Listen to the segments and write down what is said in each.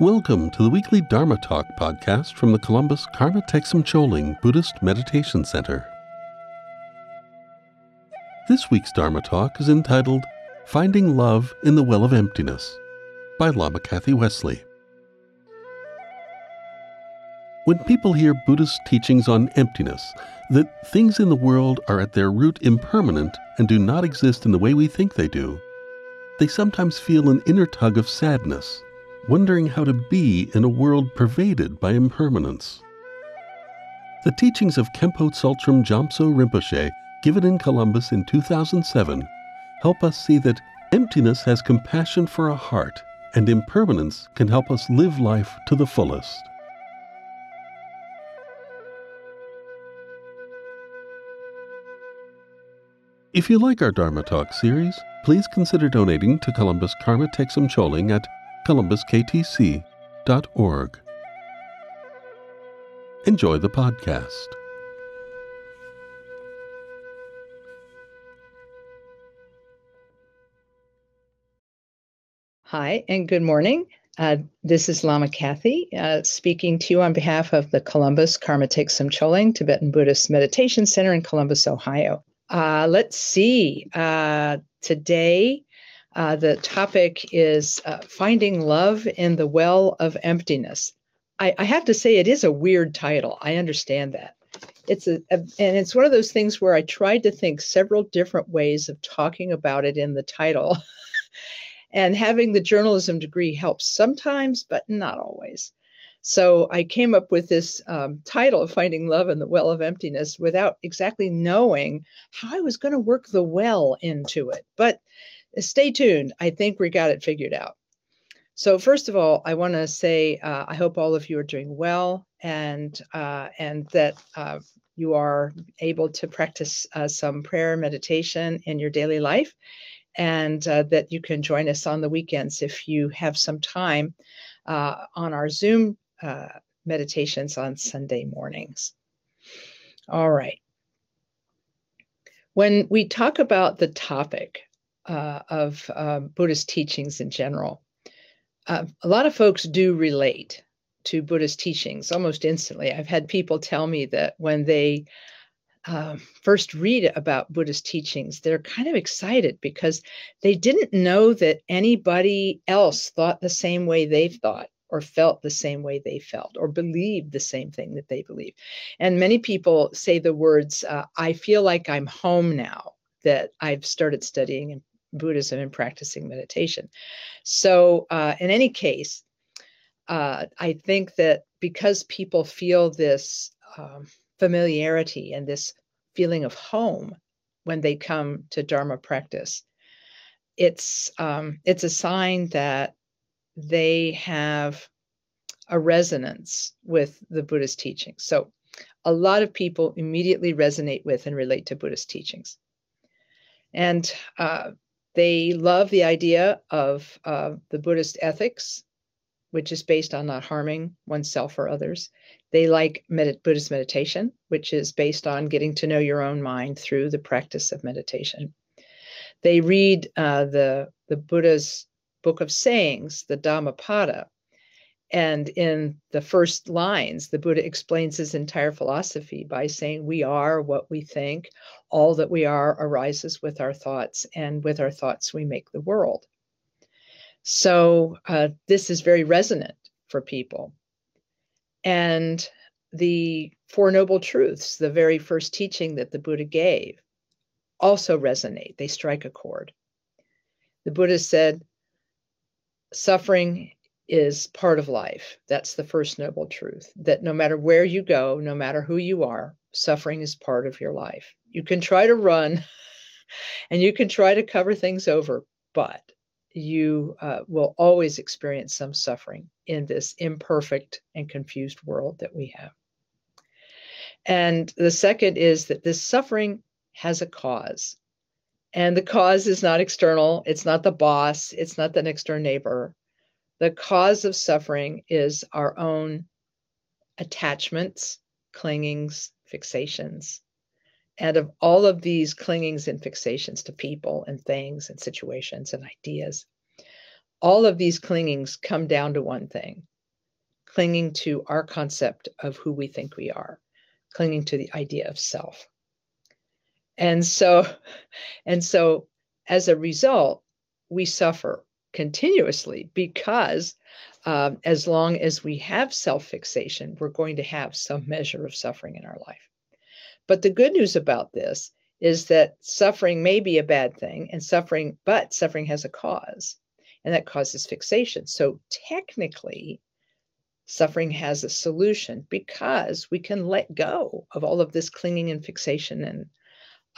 Welcome to the weekly Dharma Talk podcast from the Columbus Karma Thegsum Choling Buddhist Meditation Center. This week's Dharma Talk is entitled Finding Love in the Well of Emptiness by Lama Kathy Wesley. When people hear Buddhist teachings on emptiness, that things in the world are at their root impermanent and do not exist in the way we think they do, they sometimes feel an inner tug of sadness wondering how to be in a world pervaded by impermanence. The teachings of Khenpo Tsultrim Gyamtso Rinpoche, given in Columbus in 2007, help us see that emptiness has compassion for a heart, and impermanence can help us live life to the fullest. If you like our Dharma Talk series, please consider donating to Columbus Karma Thegsum Choling at columbusktc.org. Enjoy the podcast. Hi, and good morning. Uh, this is Lama Kathy uh, speaking to you on behalf of the Columbus Karma Thegsum Choling Tibetan Buddhist Meditation Center in Columbus, Ohio. Uh, let's see. Uh, today, uh, the topic is uh, finding love in the well of emptiness. I, I, have to say, it is a weird title. I understand that. It's a, a, and it's one of those things where I tried to think several different ways of talking about it in the title. and having the journalism degree helps sometimes, but not always. So I came up with this um, title of Finding Love in the Well of Emptiness without exactly knowing how I was going to work the well into it. But stay tuned. I think we got it figured out. So first of all, I want to say uh, I hope all of you are doing well and uh, and that uh, you are able to practice uh, some prayer meditation in your daily life, and uh, that you can join us on the weekends if you have some time uh, on our Zoom meditations on Sunday mornings. All right. When we talk about the topic uh, of uh, Buddhist teachings in general. Uh, a lot of folks do relate to Buddhist teachings almost instantly. I've had people tell me that when they uh, first read about Buddhist teachings, they're kind of excited because they didn't know that anybody else thought the same way they thought or felt the same way they felt or believed the same thing that they believe. And many people say the words, uh, I feel like I'm home now that I've started studying Buddhism and practicing meditation. So, uh, in any case, uh, I think that because people feel this um, familiarity and this feeling of home when they come to Dharma practice, it's um, it's a sign that they have a resonance with the Buddhist teachings. So, a lot of people immediately resonate with and relate to Buddhist teachings. And uh, they love the idea of uh, the Buddhist ethics, which is based on not harming oneself or others. They like med- Buddhist meditation, which is based on getting to know your own mind through the practice of meditation. They read uh, the, the Buddha's book of sayings, the Dhammapada, and in the first lines, the Buddha explains his entire philosophy by saying, We are what we think. All that we are arises with our thoughts, and with our thoughts, we make the world. So, uh, this is very resonant for people. And the Four Noble Truths, the very first teaching that the Buddha gave, also resonate. They strike a chord. The Buddha said, Suffering is part of life. That's the first noble truth that no matter where you go, no matter who you are, suffering is part of your life. You can try to run and you can try to cover things over, but you uh, will always experience some suffering in this imperfect and confused world that we have. And the second is that this suffering has a cause. And the cause is not external, it's not the boss, it's not the next door neighbor the cause of suffering is our own attachments, clingings, fixations. And of all of these clingings and fixations to people and things and situations and ideas, all of these clingings come down to one thing clinging to our concept of who we think we are, clinging to the idea of self. And so, and so as a result, we suffer continuously because um, as long as we have self fixation, we're going to have some measure of suffering in our life. But the good news about this is that suffering may be a bad thing and suffering, but suffering has a cause, and that causes fixation. So technically, suffering has a solution because we can let go of all of this clinging and fixation and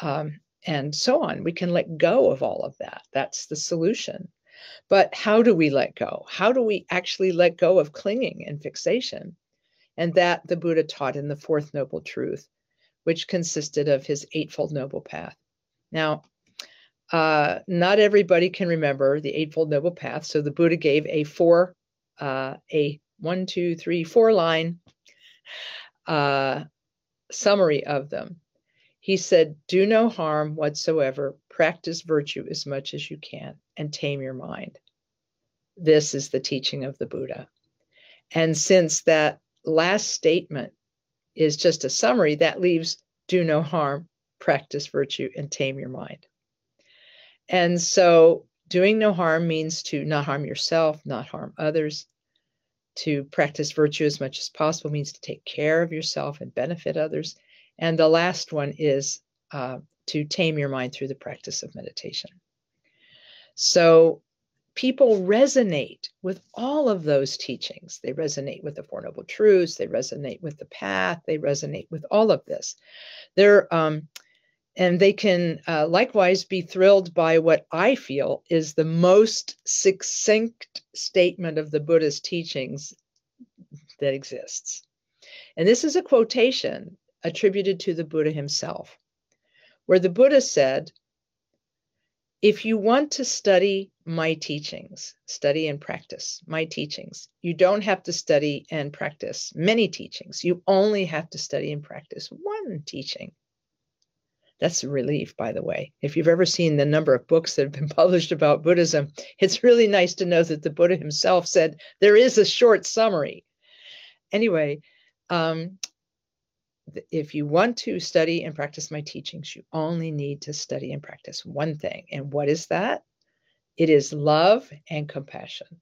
um, and so on. We can let go of all of that. That's the solution. But how do we let go? How do we actually let go of clinging and fixation? And that the Buddha taught in the Fourth Noble Truth, which consisted of his Eightfold Noble Path. Now, uh, not everybody can remember the Eightfold Noble Path. So the Buddha gave a four, uh, a one, two, three, four line uh, summary of them. He said, Do no harm whatsoever, practice virtue as much as you can, and tame your mind. This is the teaching of the Buddha. And since that last statement is just a summary, that leaves do no harm, practice virtue, and tame your mind. And so, doing no harm means to not harm yourself, not harm others. To practice virtue as much as possible means to take care of yourself and benefit others. And the last one is uh, to tame your mind through the practice of meditation. So people resonate with all of those teachings. They resonate with the Four Noble Truths, they resonate with the path, they resonate with all of this. They're, um, and they can uh, likewise be thrilled by what I feel is the most succinct statement of the Buddha's teachings that exists. And this is a quotation attributed to the Buddha himself, where the Buddha said, If you want to study my teachings, study and practice my teachings, you don't have to study and practice many teachings. You only have to study and practice one teaching. That's a relief, by the way. If you've ever seen the number of books that have been published about Buddhism, it's really nice to know that the Buddha himself said there is a short summary. Anyway, um, if you want to study and practice my teachings, you only need to study and practice one thing. And what is that? It is love and compassion.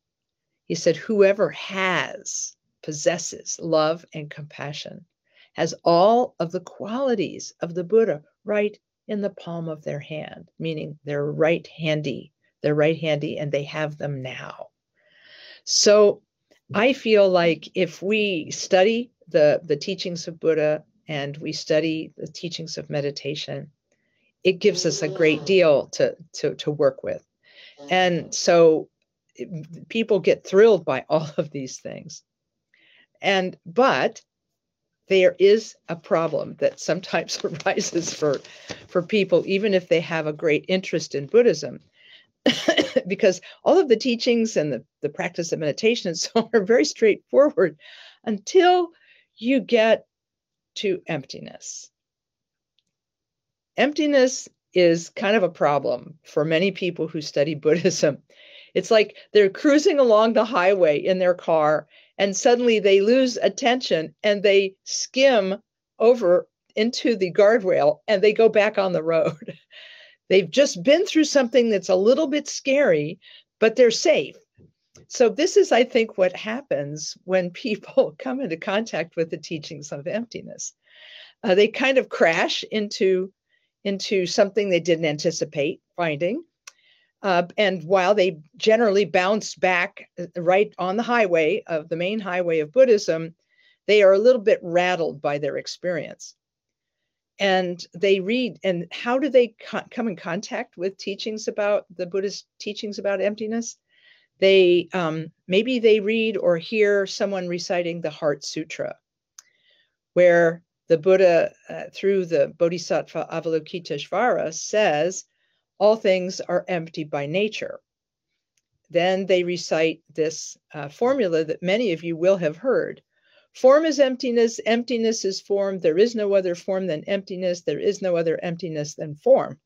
He said, Whoever has, possesses love and compassion, has all of the qualities of the Buddha right in the palm of their hand, meaning they're right handy. They're right handy and they have them now. So I feel like if we study the, the teachings of Buddha and we study the teachings of meditation, it gives us a great deal to, to, to work with. And so it, people get thrilled by all of these things. And, but there is a problem that sometimes arises for, for people, even if they have a great interest in Buddhism. because all of the teachings and the, the practice of meditation and so on are very straightforward until you get to emptiness. Emptiness is kind of a problem for many people who study Buddhism. It's like they're cruising along the highway in their car and suddenly they lose attention and they skim over into the guardrail and they go back on the road. They've just been through something that's a little bit scary, but they're safe. So, this is, I think, what happens when people come into contact with the teachings of emptiness. Uh, they kind of crash into, into something they didn't anticipate finding. Uh, and while they generally bounce back uh, right on the highway of the main highway of Buddhism, they are a little bit rattled by their experience. And they read, and how do they co- come in contact with teachings about the Buddhist teachings about emptiness? They um, maybe they read or hear someone reciting the Heart Sutra, where the Buddha, uh, through the Bodhisattva Avalokiteshvara, says, All things are empty by nature. Then they recite this uh, formula that many of you will have heard. Form is emptiness, emptiness is form. There is no other form than emptiness. There is no other emptiness than form.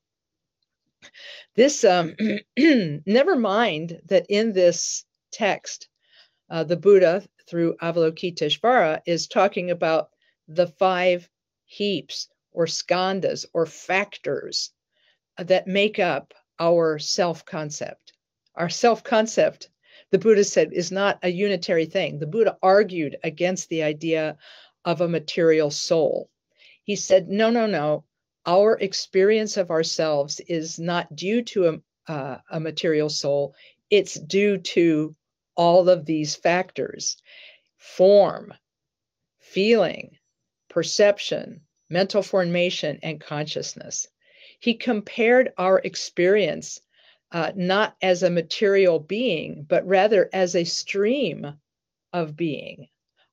This, um, never mind that in this text, uh, the Buddha, through Avalokiteshvara is talking about the five heaps or skandhas or factors that make up our self concept. Our self concept, the Buddha said, is not a unitary thing. The Buddha argued against the idea of a material soul. He said, no, no, no. Our experience of ourselves is not due to a, uh, a material soul, it's due to all of these factors form, feeling, perception, mental formation, and consciousness. He compared our experience uh, not as a material being, but rather as a stream of being.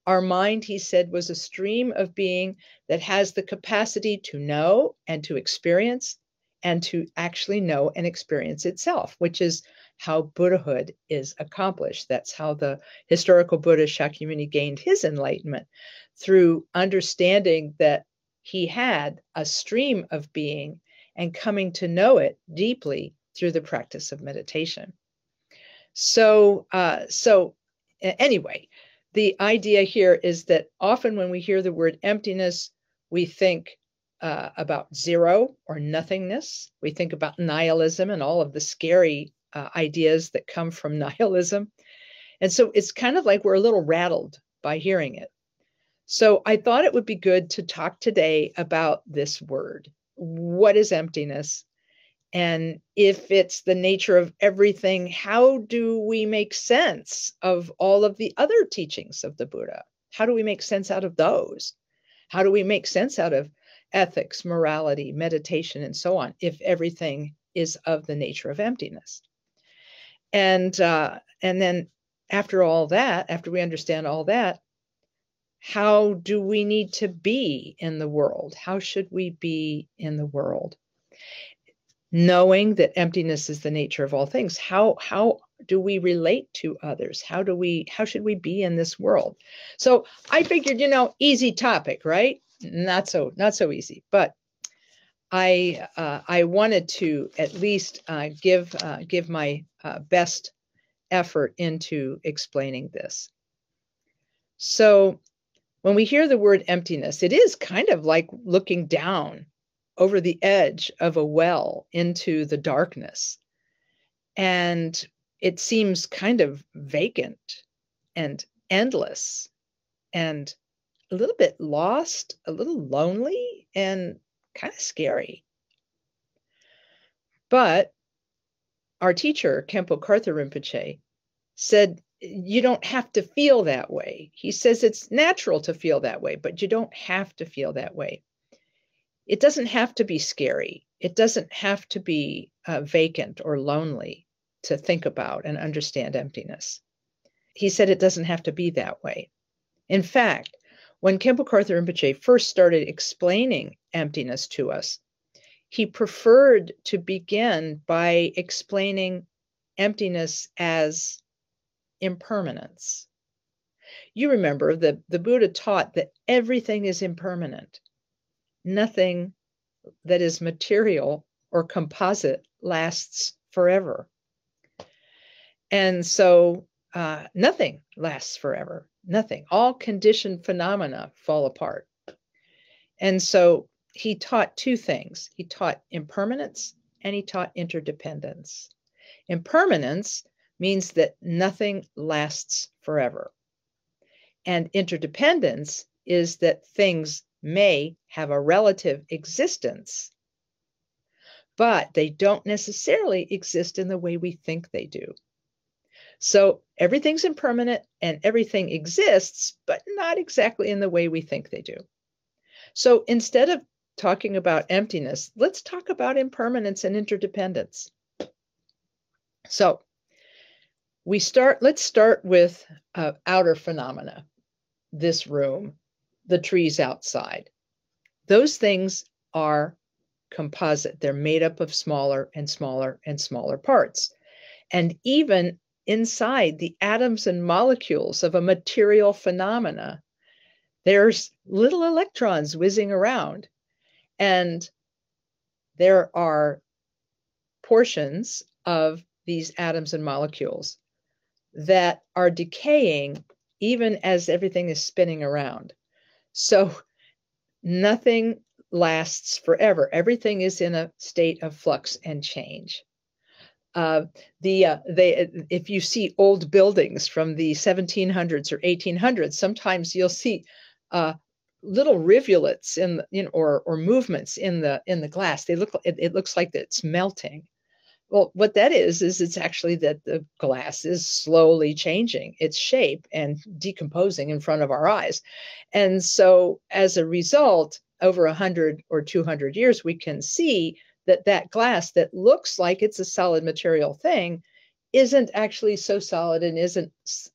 Our mind, he said, was a stream of being that has the capacity to know and to experience and to actually know and experience itself, which is how Buddhahood is accomplished. That's how the historical Buddha Shakyamuni gained his enlightenment through understanding that he had a stream of being and coming to know it deeply through the practice of meditation. So, uh, so anyway, the idea here is that often when we hear the word emptiness, we think uh, about zero or nothingness. We think about nihilism and all of the scary uh, ideas that come from nihilism. And so it's kind of like we're a little rattled by hearing it. So I thought it would be good to talk today about this word. What is emptiness? And if it's the nature of everything, how do we make sense of all of the other teachings of the Buddha? How do we make sense out of those? How do we make sense out of ethics, morality, meditation, and so on if everything is of the nature of emptiness? and uh, and then after all that after we understand all that how do we need to be in the world how should we be in the world knowing that emptiness is the nature of all things how how do we relate to others? How do we how should we be in this world? So i figured you know easy topic right? Not so not so easy but I uh, I wanted to at least uh, give uh, give my uh, best effort into explaining this. So when we hear the word emptiness, it is kind of like looking down over the edge of a well into the darkness. And it seems kind of vacant and endless and a little bit lost, a little lonely, and kind of scary. But our teacher, Khenpo Karthar Rinpoche, said, You don't have to feel that way. He says it's natural to feel that way, but you don't have to feel that way. It doesn't have to be scary. It doesn't have to be uh, vacant or lonely to think about and understand emptiness. He said it doesn't have to be that way. In fact, when Khenpo Karthar Rinpoche first started explaining emptiness to us, he preferred to begin by explaining emptiness as impermanence. You remember that the Buddha taught that everything is impermanent. Nothing that is material or composite lasts forever. And so uh, nothing lasts forever nothing. All conditioned phenomena fall apart. And so he taught two things he taught impermanence and he taught interdependence. Impermanence means that nothing lasts forever. And interdependence is that things may have a relative existence, but they don't necessarily exist in the way we think they do. So everything's impermanent and everything exists, but not exactly in the way we think they do. So instead of talking about emptiness, let's talk about impermanence and interdependence. So we start, let's start with uh, outer phenomena this room, the trees outside. Those things are composite, they're made up of smaller and smaller and smaller parts. And even inside the atoms and molecules of a material phenomena, there's little electrons whizzing around. And there are portions of these atoms and molecules that are decaying even as everything is spinning around. So nothing lasts forever. Everything is in a state of flux and change. Uh, the uh, they if you see old buildings from the 1700s or 1800s, sometimes you'll see uh, little rivulets in you know or or movements in the in the glass. They look it, it looks like it's melting. Well, what that is, is it's actually that the glass is slowly changing its shape and decomposing in front of our eyes. And so, as a result, over 100 or 200 years, we can see that that glass that looks like it's a solid material thing isn't actually so solid and isn't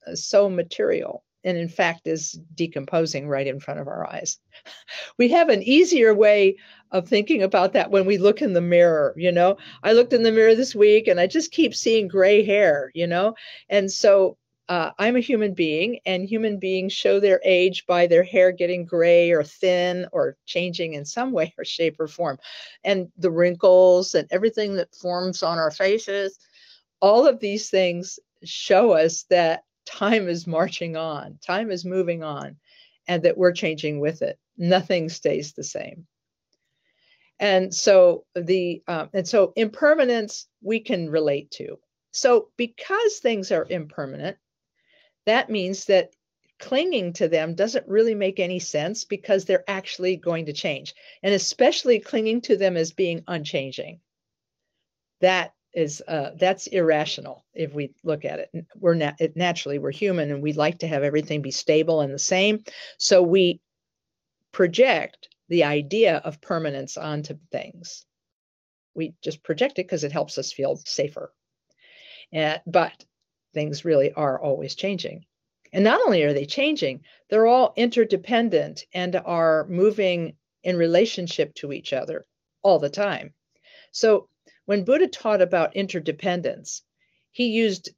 uh, so material and in fact is decomposing right in front of our eyes. We have an easier way of thinking about that when we look in the mirror, you know. I looked in the mirror this week and I just keep seeing gray hair, you know. And so uh, I'm a human being, and human beings show their age by their hair getting gray or thin or changing in some way or shape or form. And the wrinkles and everything that forms on our faces, all of these things show us that time is marching on, time is moving on, and that we're changing with it. Nothing stays the same. And so the um, and so impermanence we can relate to. So because things are impermanent, that means that clinging to them doesn't really make any sense because they're actually going to change, and especially clinging to them as being unchanging. That is uh, that's irrational if we look at it. We're it, naturally we're human and we like to have everything be stable and the same, so we project the idea of permanence onto things. We just project it because it helps us feel safer. And, but things really are always changing. And not only are they changing, they're all interdependent and are moving in relationship to each other all the time. So when Buddha taught about interdependence, he used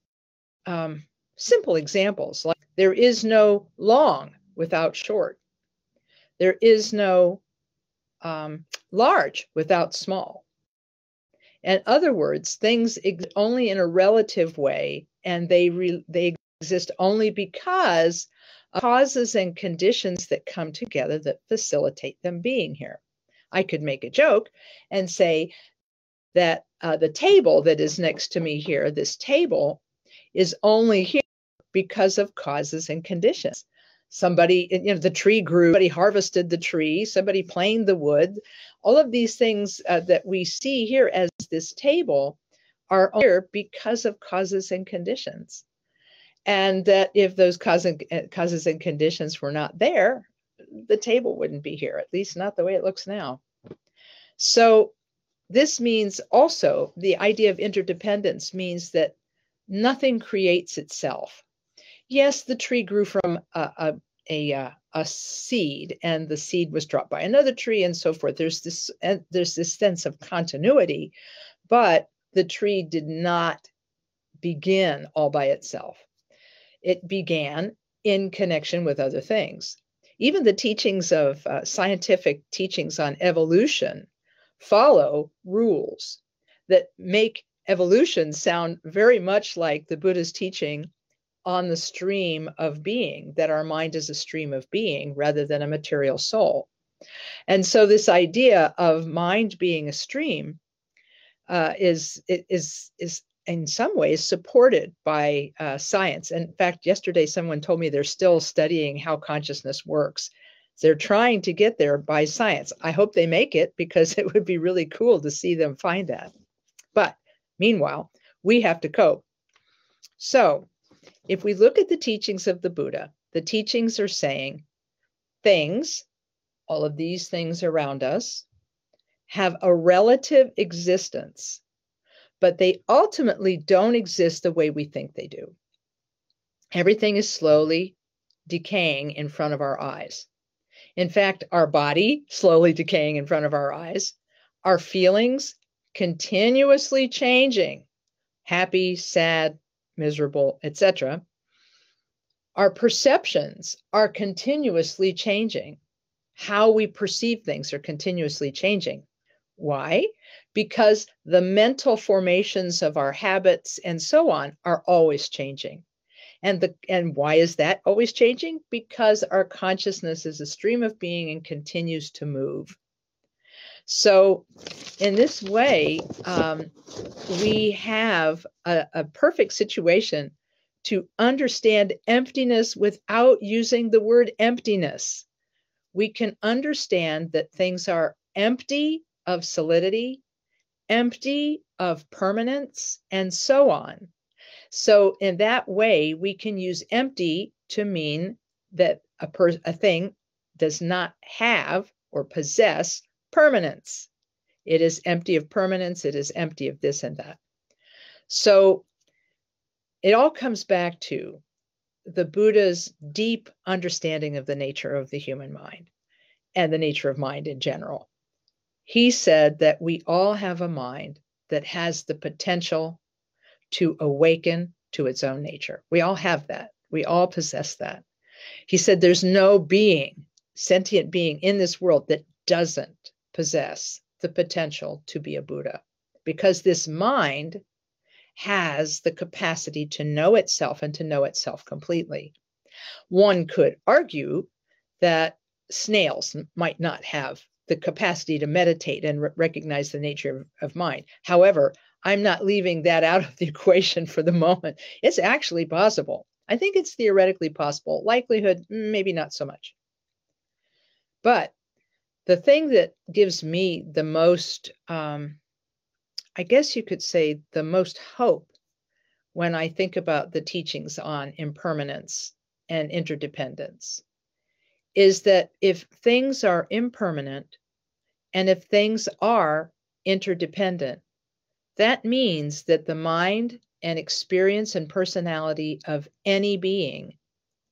um, simple examples like there is no long without short, there is no um, large without small. In other words, things exist only in a relative way, and they re- they exist only because causes and conditions that come together that facilitate them being here. I could make a joke and say that uh, the table that is next to me here, this table, is only here because of causes and conditions. Somebody, you know, the tree grew, somebody harvested the tree, somebody planed the wood. All of these things uh, that we see here as this table are here because of causes and conditions. And that if those uh, causes and conditions were not there, the table wouldn't be here, at least not the way it looks now. So this means also the idea of interdependence means that nothing creates itself. Yes, the tree grew from a, a, a, uh, a seed, and the seed was dropped by another tree, and so forth. There's this and there's this sense of continuity, but the tree did not begin all by itself. It began in connection with other things. Even the teachings of uh, scientific teachings on evolution follow rules that make evolution sound very much like the Buddha's teaching on the stream of being, that our mind is a stream of being rather than a material soul. And so, this idea of mind being a stream uh, is is is in some ways supported by uh, science. In fact, yesterday someone told me they're still studying how consciousness works, they're trying to get there by science. I hope they make it because it would be really cool to see them find that. But meanwhile, we have to cope. So, if we look at the teachings of the Buddha, the teachings are saying things, all of these things around us, have a relative existence, but they ultimately don't exist the way we think they do. Everything is slowly decaying in front of our eyes. In fact, our body slowly decaying in front of our eyes, our feelings continuously changing, happy, sad, miserable, etc. Our perceptions are continuously changing. How we perceive things are continuously changing. Why? Because the mental formations of our habits and so on are always changing. And the and why is that always changing? Because our consciousness is a stream of being and continues to move. So, in this way, um, we have a, a perfect situation to understand emptiness without using the word emptiness. We can understand that things are empty of solidity, empty of permanence, and so on. So, in that way, we can use empty to mean that a, per- a thing does not have or possess permanence. It is empty of permanence, it is empty of this and that. So it all comes back to the Buddha's deep understanding of the nature of the human mind and the nature of mind in general. He said that we all have a mind that has the potential to awaken to its own nature. We all have that. We all possess that. He said there's no being, sentient being in this world that doesn't possess the potential to be a Buddha because this mind has the capacity to know itself and to know itself completely. One could argue that snails might not have the capacity to meditate and re- recognize the nature of, of mind. However, I'm not leaving that out of the equation for the moment. It's actually possible. I think it's theoretically possible. Likelihood, mm, maybe not so much. But the thing that gives me the most, um, I guess you could say, the most hope when I think about the teachings on impermanence and interdependence is that if things are impermanent and if things are interdependent, that means that the mind and experience and personality of any being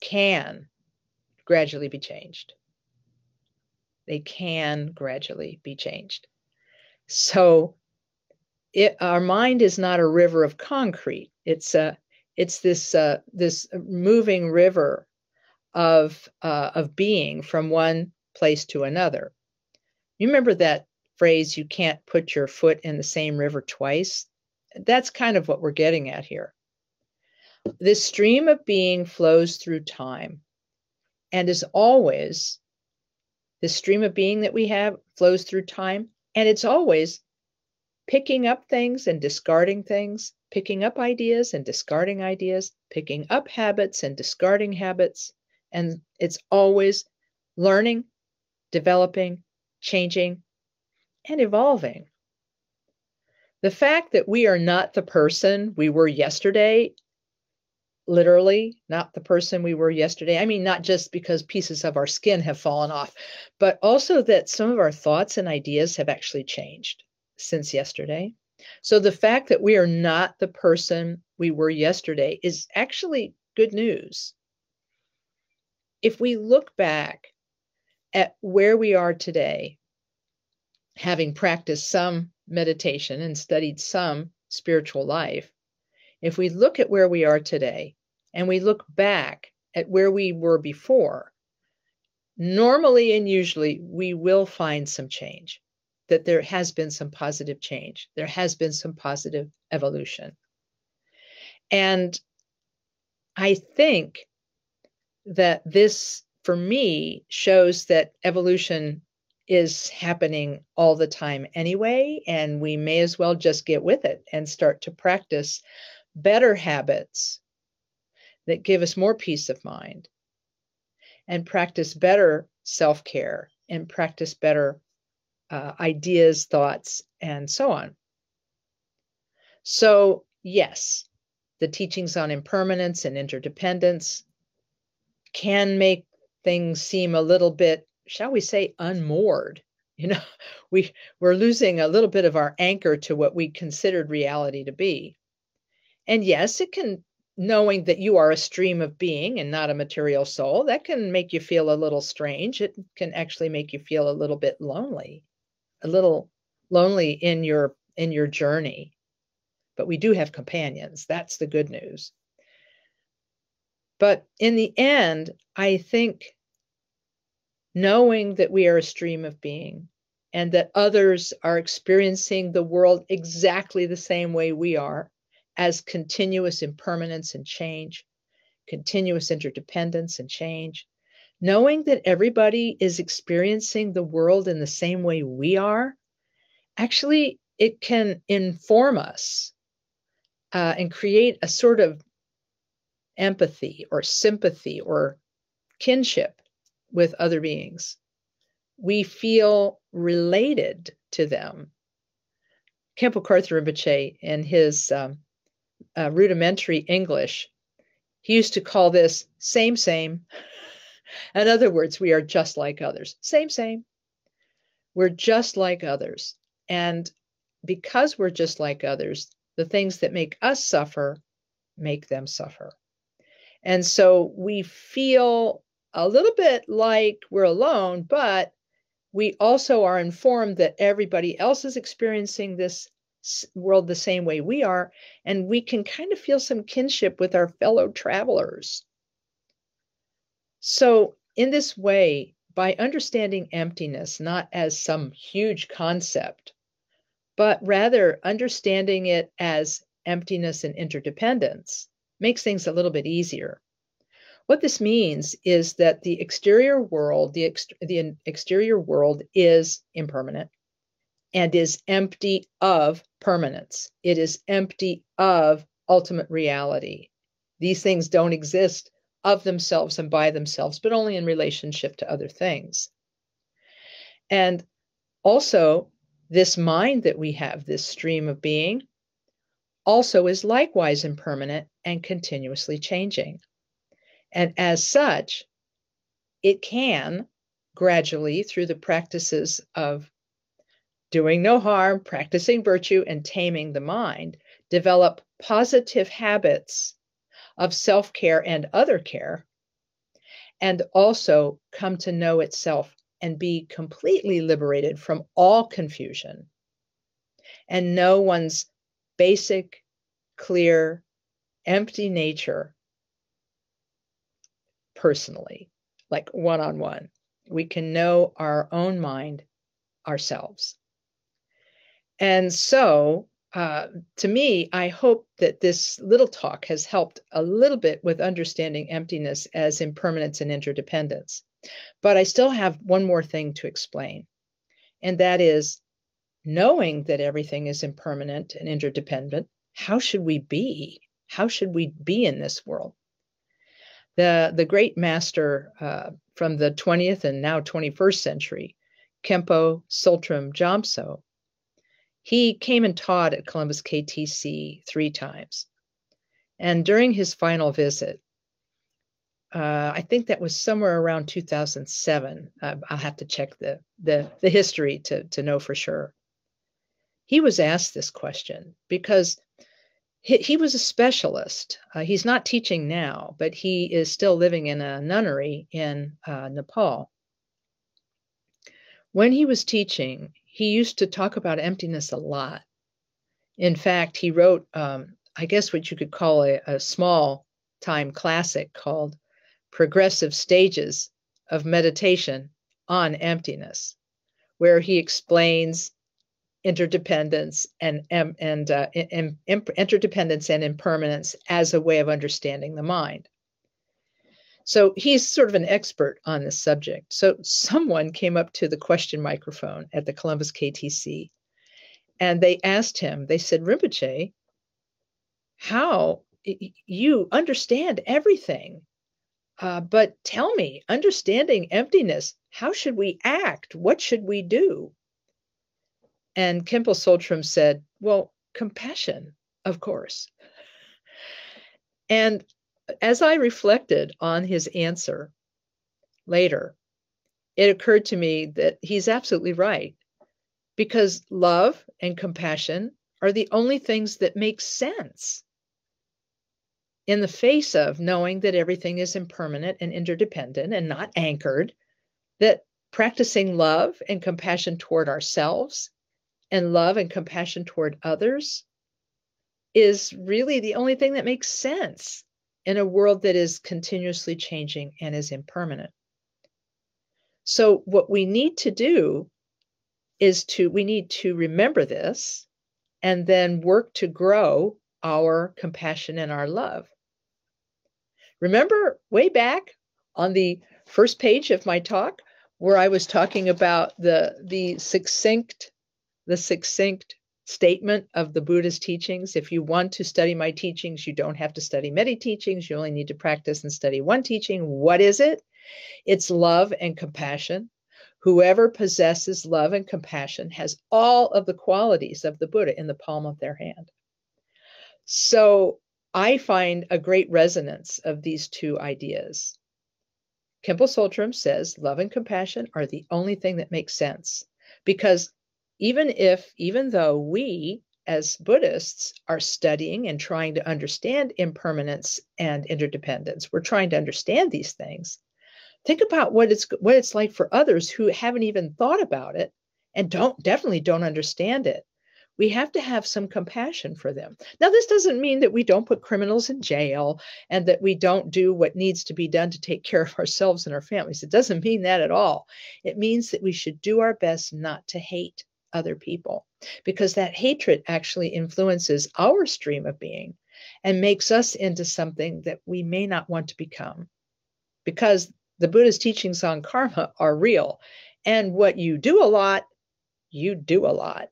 can gradually be changed they can gradually be changed. So it, our mind is not a river of concrete. It's a it's this uh, this moving river of uh, of being from one place to another. You remember that phrase, "You can't put your foot in the same river twice." That's kind of what we're getting at here. This stream of being flows through time and is always the stream of being that we have flows through time, and it's always picking up things and discarding things, picking up ideas and discarding ideas, picking up habits and discarding habits. And it's always learning, developing, changing, and evolving. The fact that we are not the person we were yesterday literally not the person we were yesterday. I mean, not just because pieces of our skin have fallen off, but also that some of our thoughts and ideas have actually changed since yesterday. So the fact that we are not the person we were yesterday is actually good news. If we look back at where we are today, having practiced some meditation and studied some spiritual life, if we look at where we are today and we look back at where we were before, normally and usually we will find some change, that there has been some positive change, there has been some positive evolution. And I think that this, for me, shows that evolution is happening all the time anyway, and we may as well just get with it and start to practice better habits that give us more peace of mind and practice better self care and practice better uh, ideas, thoughts, and so on. So, yes, the teachings on impermanence and interdependence can make things seem a little bit, shall we say, unmoored. You know, we we're losing a little bit of our anchor to what we considered reality to be. And yes, it can, knowing that you are a stream of being and not a material soul, that can make you feel a little strange. It can actually make you feel a little bit lonely, a little lonely in your in your journey. But we do have companions. That's the good news. But in the end, I think knowing that we are a stream of being and that others are experiencing the world exactly the same way we are as continuous impermanence and change continuous interdependence and change, knowing that everybody is experiencing the world in the same way we are, actually, it can inform us uh, and create a sort of empathy or sympathy or kinship with other beings. We feel related to them. Khenpo Karthar Rinpoche, in his um, uh, rudimentary English, he used to call this same, same. In other words, we are just like others. Same, same. We're just like others. And because we're just like others, the things that make us suffer make them suffer. And so we feel a little bit like we're alone, but we also are informed that everybody else is experiencing this world the same way we are, and we can kind of feel some kinship with our fellow travelers. So, in this way, by understanding emptiness not as some huge concept, but rather understanding it as emptiness and interdependence, makes things a little bit easier. What this means is that the exterior world, the, ex- the exterior world is impermanent and is empty of permanence. It is empty of ultimate reality. These things don't exist of themselves and by themselves, but only in relationship to other things. And also, this mind that we have, this stream of being, also is likewise impermanent and continuously changing. And as such, it can gradually, through the practices of doing no harm, practicing virtue, and taming the mind, develop positive habits of self care and other care, and also come to know itself and be completely liberated from all confusion and know one's basic, clear, empty nature personally, like one on one. We can know our own mind ourselves. And so, uh, to me, I hope that this little talk has helped a little bit with understanding emptiness as impermanence and interdependence. But I still have one more thing to explain, and that is knowing that everything is impermanent and interdependent, how should we be? How should we be in this world? The, the great master uh, from the 20th and now 21st century, Khenpo Tsultrim Gyamtso, he came and taught at Columbus KTC three times. And during his final visit, uh, I think that was somewhere around 2007. Uh, I'll have to check the, the, the history to, to know for sure. He was asked this question because he, he was a specialist. Uh, he's not teaching now, but he is still living in a nunnery in uh, Nepal. When he was teaching, he used to talk about emptiness a lot. In fact, he wrote, um, I guess, what you could call a, a small time classic called Progressive Stages of Meditation on Emptiness, where he explains interdependence and and uh, interdependence and impermanence as a way of understanding the mind. So he's sort of an expert on this subject. So someone came up to the question microphone at the Columbus KTC and they asked him, they said, Rinpoche, how you understand everything, uh, but tell me, understanding emptiness, how should we act? What should we do? And Khenpo Tsultrim said, well, compassion, of course. And as I reflected on his answer later, it occurred to me that he's absolutely right because love and compassion are the only things that make sense in the face of knowing that everything is impermanent and interdependent and not anchored, that practicing love and compassion toward ourselves and love and compassion toward others is really the only thing that makes sense in a world that is continuously changing and is impermanent. So, what we need to do is to, we need to remember this and then work to grow our compassion and our love. Remember way back on the first page of my talk where I was talking about the the succinct the succinct statement of the Buddha's teachings. If you want to study my teachings, you don't have to study many teachings. You only need to practice and study one teaching. What is it? It's love and compassion. Whoever possesses love and compassion has all of the qualities of the Buddha in the palm of their hand. So I find a great resonance of these two ideas. Khenpo Tsultrim says love and compassion are the only thing that makes sense because even if, even though we as Buddhists are studying and trying to understand impermanence and interdependence, we're trying to understand these things. Think about what it's what it's like for others who haven't even thought about it and don't definitely don't understand it we have to have some compassion for them. Now, this doesn't mean that we don't put criminals in jail and that we don't do what needs to be done to take care of ourselves and our families. It doesn't mean that at all. It means that we should do our best not to hate other people because that hatred actually influences our stream of being and makes us into something that we may not want to become because the Buddha's teachings on karma are real. And what you do a lot, you do a lot.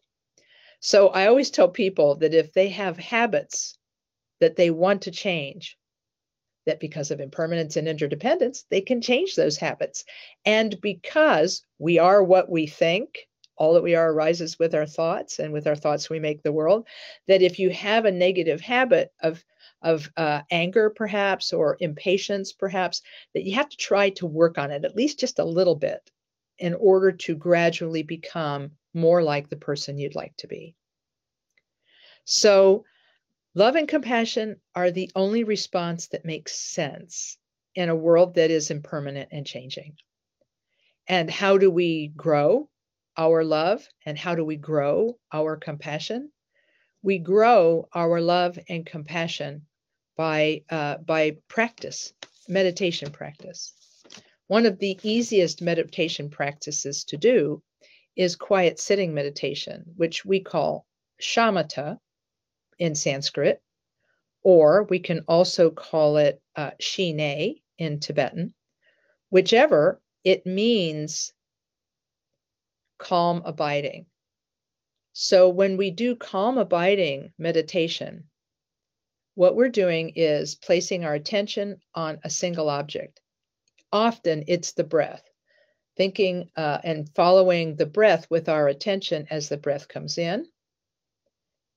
So I always tell people that if they have habits that they want to change, that because of impermanence and interdependence, they can change those habits. And because we are what we think, all that we are arises with our thoughts, and with our thoughts we make the world. That if you have a negative habit of of uh, anger, perhaps, or impatience, perhaps, that you have to try to work on it at least just a little bit in order to gradually become more like the person you'd like to be. So, love and compassion are the only response that makes sense in a world that is impermanent and changing. And how do we grow our love and how do we grow our compassion? We grow our love and compassion by uh, by practice, meditation practice. One of the easiest meditation practices to do is quiet sitting meditation, which we call shamatha in Sanskrit, or we can also call it uh, shine in Tibetan. Whichever, it means calm abiding. So when we do calm abiding meditation, what we're doing is placing our attention on a single object. Often it's the breath, thinking uh, and following the breath with our attention as the breath comes in,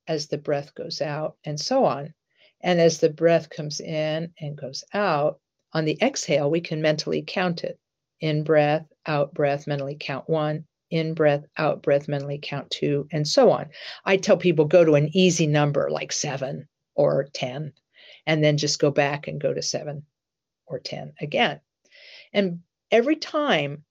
as the breath goes out, and so on. And as the breath comes in and goes out, on the exhale, we can mentally count it. In breath, out breath, mentally count one. In breath, out breath, mentally count two, and so on. I tell people go to an easy number like seven or 10, and then just go back and go to seven or 10 again. And every time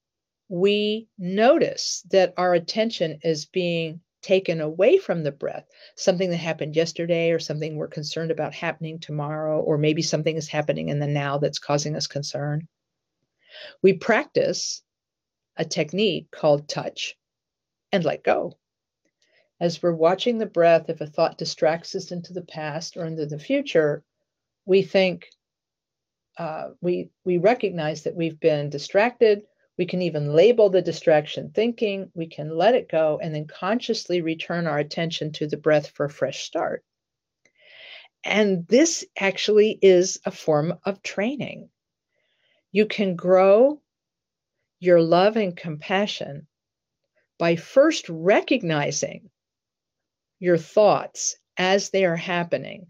we notice that our attention is being taken away from the breath, something that happened yesterday or something we're concerned about happening tomorrow, or maybe something is happening in the now that's causing us concern. We practice a technique called touch and let go. As we're watching the breath, if a thought distracts us into the past or into the future, we think, uh, we, we recognize that we've been distracted we can even label the distraction thinking, we can let it go, and then consciously return our attention to the breath for a fresh start. And this actually is a form of training. You can grow your love and compassion by first recognizing your thoughts as they are happening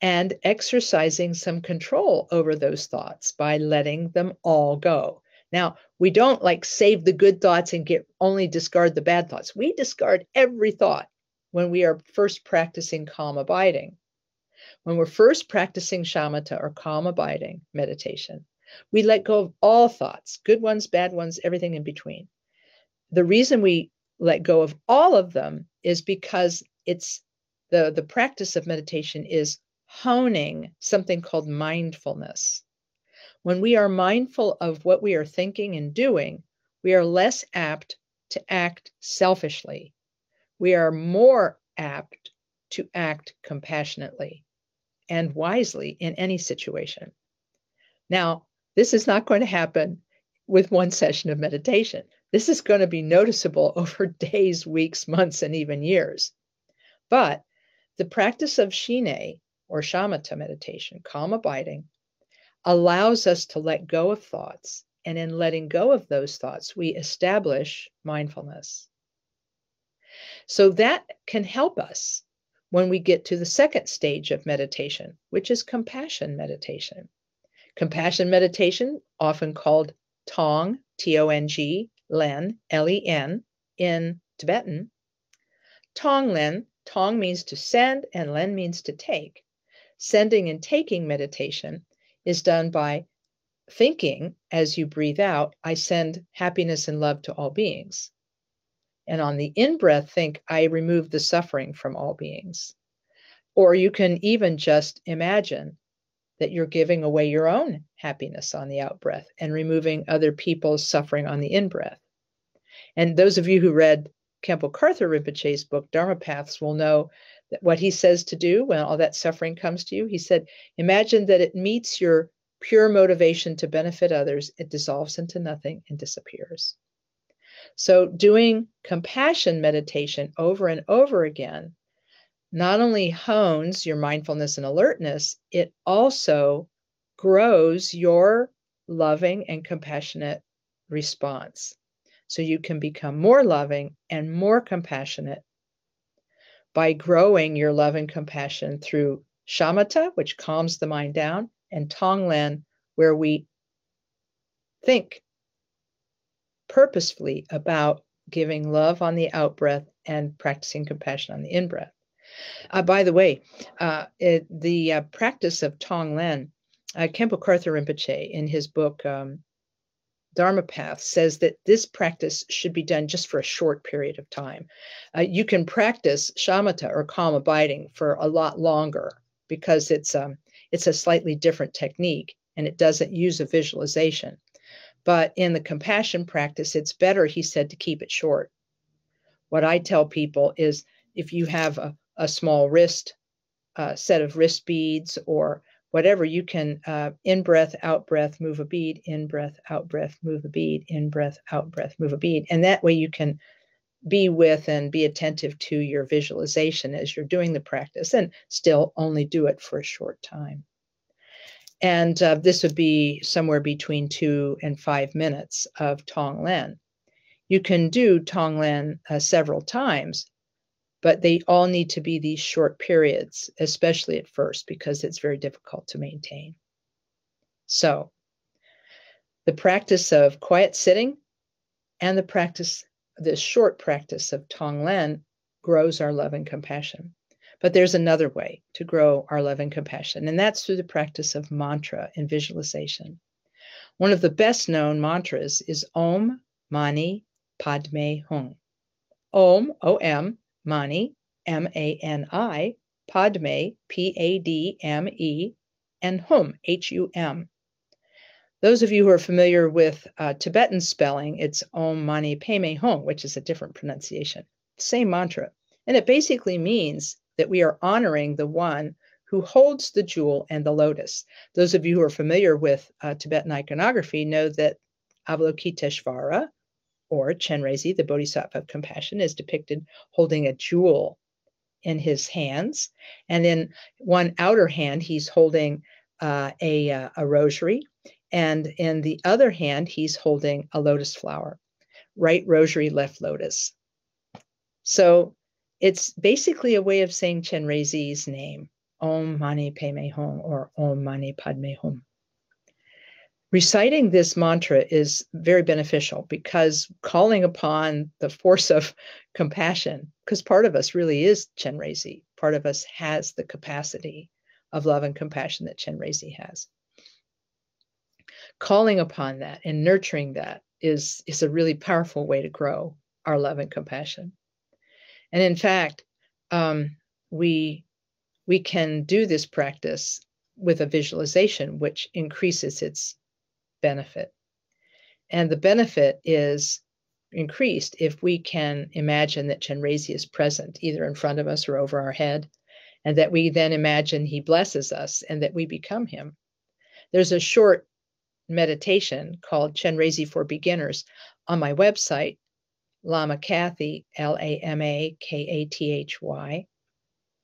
and exercising some control over those thoughts by letting them all go. Now, we don't like save the good thoughts and get only discard the bad thoughts. We discard every thought when we are first practicing calm abiding. When we're first practicing shamatha or calm abiding meditation, we let go of all thoughts, good ones, bad ones, everything in between. The reason we let go of all of them is because it's the, the practice of meditation is honing something called mindfulness. When we are mindful of what we are thinking and doing, we are less apt to act selfishly. We are more apt to act compassionately. and wisely in any situation. Now, this is not going to happen with one session of meditation. This is going to be noticeable over days, weeks, months, and even years. But the practice of shine or shamatha meditation, calm abiding, allows us to let go of thoughts. And in letting go of those thoughts, we establish mindfulness. So that can help us when we get to the second stage of meditation, which is compassion meditation. Compassion meditation, often called Tong, T O N G, Len, L E N, in Tibetan. Tong Len, Tong means to send and Len means to take. Sending and taking meditation is done by thinking as you breathe out, I send happiness and love to all beings. And on the in breath, think, I remove the suffering from all beings. Or you can even just imagine that you're giving away your own happiness on the out breath and removing other people's suffering on the in breath. And those of you who read Khenpo Karthar Rinpoche's book, Dharma Paths, will know that what he says to do when all that suffering comes to you. He said, Imagine that it meets your pure motivation to benefit others, it dissolves into nothing and disappears. So, doing compassion meditation over and over again not only hones your mindfulness and alertness, it also grows your loving and compassionate response. So you can become more loving and more compassionate by growing your love and compassion through shamatha, which calms the mind down, and tonglen, where we think purposefully about giving love on the out breath and practicing compassion on the in breath. Uh, by the way, uh, it, the uh, practice of Tonglen, uh, Khenpo Karthar Rinpoche, in his book um, Dharma Path, says that this practice should be done just for a short period of time. Uh, you can practice shamatha or calm abiding for a lot longer because it's um, it's a slightly different technique and it doesn't use a visualization. But in the compassion practice, it's better, he said, to keep it short. What I tell people is if you have a, a small wrist uh, set of wrist beads or whatever, you can uh, in breath, out breath, move a bead, in breath, out breath, move a bead, in breath, out breath, move a bead. And that way you can be with and be attentive to your visualization as you're doing the practice and still only do it for a short time. And uh, this would be somewhere between two and five minutes of Tonglen. You can do Tonglen uh, several times, but they all need to be these short periods, especially at first, because it's very difficult to maintain. So, the practice of quiet sitting and the practice, this short practice of Tonglen, grows our love and compassion. But there's another way to grow our love and compassion, and that's through the practice of mantra and visualization. One of the best known mantras is Om Mani Padme Hum. Om, O M, Mani, M A N I, Padme, P A D M E, and Hum, H U M. Those of you who are familiar with uh, Tibetan spelling, it's Om Mani Padme Hum, which is a different pronunciation. Same mantra. And it basically means that we are honoring the one who holds the jewel and the lotus. Those of you who are familiar with uh, Tibetan iconography know that Avalokiteshvara, or Chenrezi, the Bodhisattva of compassion, is depicted holding a jewel in his hands. And in one outer hand, he's holding uh, a, uh, a rosary. And in the other hand, he's holding a lotus flower, right rosary, left lotus. So it's basically a way of saying Chenrezi's name, Om Mani Padme Hum, or Om Mani Padme Hum. Reciting this mantra is very beneficial because calling upon the force of compassion, because part of us really is Chenrezi, part of us has the capacity of love and compassion that Chenrezi has. Calling upon that and nurturing that is, is a really powerful way to grow our love and compassion. And in fact, um, we we can do this practice with a visualization, which increases its benefit. And the benefit is increased if we can imagine that Chenrezi is present either in front of us or over our head. and that we then imagine he blesses us and that we become him. There's a short meditation called Chenrezig for Beginners on my website, Lama Kathy, L A M A K A T H Y,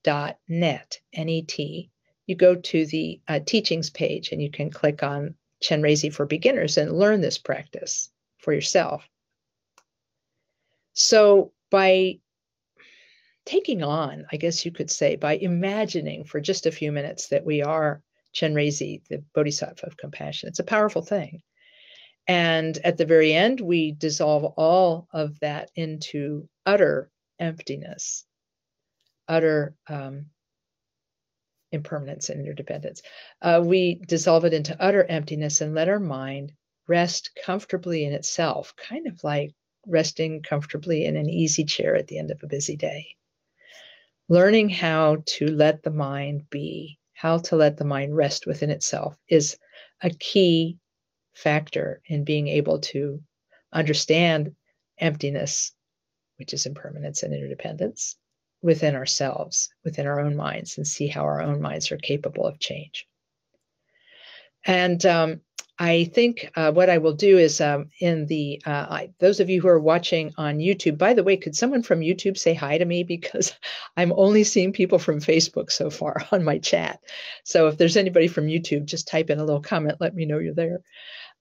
dot net, N E T. You go to the uh, teachings page and you can click on Chenrezig for Beginners and learn this practice for yourself. So, by taking on, I guess you could say, by imagining for just a few minutes that we are Chenrezig, the Bodhisattva of compassion. It's a powerful thing. And at the very end, we dissolve all of that into utter emptiness, utter um, impermanence and interdependence. Uh, we dissolve it into utter emptiness and let our mind rest comfortably in itself, kind of like resting comfortably in an easy chair at the end of a busy day learning how to let the mind be, how to let the mind rest within itself is a key factor in being able to understand emptiness, which is impermanence and interdependence, within ourselves, within our own minds, and see how our own minds are capable of change. And um, I think uh, what I will do is um, in the uh, I, those of you who are watching on YouTube. By the way, could someone from YouTube say hi to me because I'm only seeing people from Facebook so far on my chat. So if there's anybody from YouTube, just type in a little comment. Let me know you're there.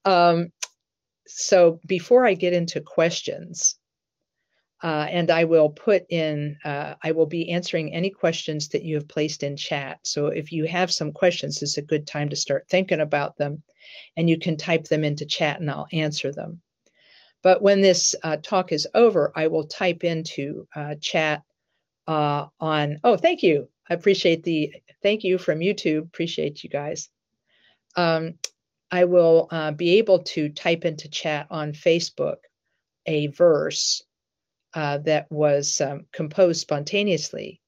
Um, so before I get into questions, uh, and I will put in, uh, I will be answering any questions that you have placed in chat. So if you have some questions, it's a good time to start thinking about them and you can type them into chat and I'll answer them. But when this uh, talk is over, I will type into uh, chat uh, on, oh, thank you. I appreciate the, thank you from YouTube. Appreciate you guys. Um, I will uh, be able to type into chat on Facebook a verse uh, that was um, composed spontaneously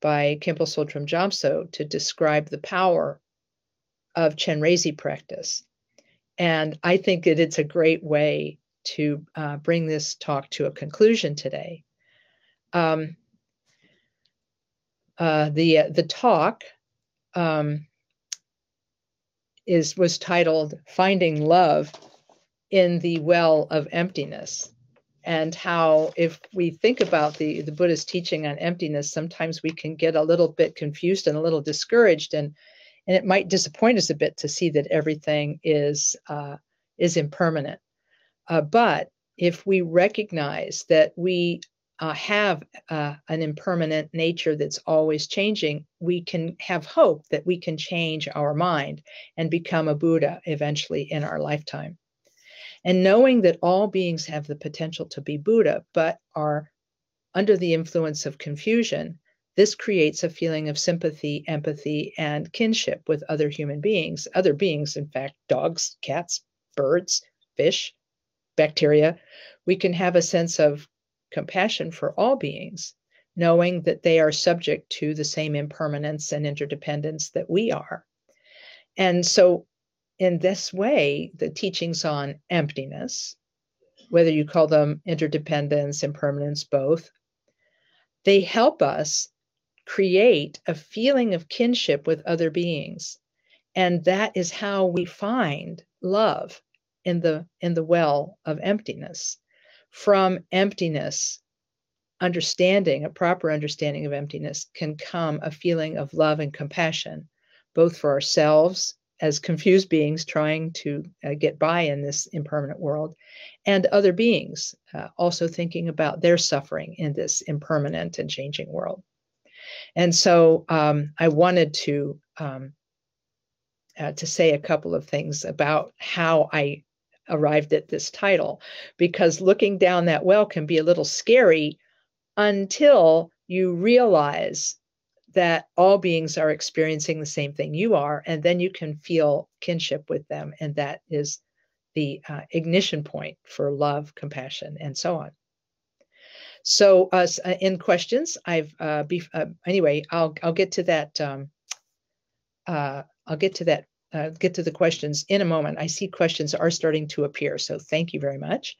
by Khenpo Tsultrim Gyamtso to describe the power of Chenrezig practice. And I think that it's a great way to uh, bring this talk to a conclusion today. Um, uh, the uh, the talk um, is was titled "Finding Love in the Well of Emptiness," and how if we think about the the Buddha's teaching on emptiness, sometimes we can get a little bit confused and a little discouraged and and it might disappoint us a bit to see that everything is uh, is impermanent. Uh, but if we recognize that we uh, have uh, an impermanent nature that's always changing, we can have hope that we can change our mind and become a Buddha eventually in our lifetime. And knowing that all beings have the potential to be Buddha, but are under the influence of confusion, this creates a feeling of sympathy, empathy, and kinship with other human beings, other beings, in fact, dogs, cats, birds, fish, bacteria. We can have a sense of compassion for all beings, knowing that they are subject to the same impermanence and interdependence that we are. And so, in this way, the teachings on emptiness, whether you call them interdependence, impermanence, both, they help us create a feeling of kinship with other beings. And that is how we find love in the in the well of emptiness. From emptiness, understanding, a proper understanding of emptiness can come a feeling of love and compassion, both for ourselves as confused beings trying to uh, get by in this impermanent world, and other beings uh, also thinking about their suffering in this impermanent and changing world. And so um, I wanted to um, uh, to say a couple of things about how I arrived at this title, because looking down that well can be a little scary until you realize that all beings are experiencing the same thing you are, and then you can feel kinship with them, and that is the uh, ignition point for love, compassion, and so on. So, uh, uh, in questions, I've uh, be, uh, anyway. I'll I'll get to that. Um, uh, I'll get to that. Uh, get to the questions in a moment. I see questions are starting to appear, so thank you very much.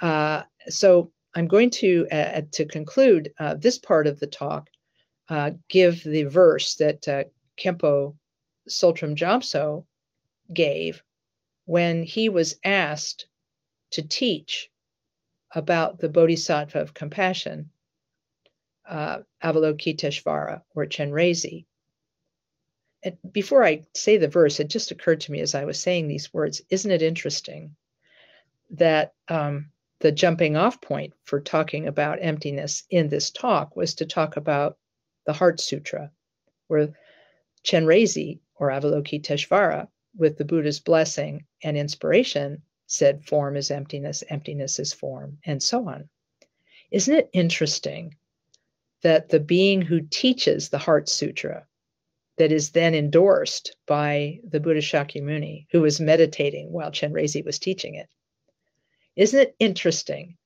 Uh, so I'm going to uh, to conclude uh, this part of the talk uh, give the verse that uh, Khenpo Tsultrim Gyamtso gave when he was asked to teach about the Bodhisattva of compassion, uh, Avalokiteshvara or Chenrezi. And before I say the verse, it just occurred to me as I was saying these words isn't it interesting that um, the jumping off point for talking about emptiness in this talk was to talk about the Heart Sutra, where Chenrezi or Avalokiteshvara, with the Buddha's blessing and inspiration, said form is emptiness, emptiness is form, and so on. Isn't it interesting that the being who teaches the Heart Sutra, that is then endorsed by the Buddha Shakyamuni, who was meditating while Chenrezi was teaching it, isn't it interesting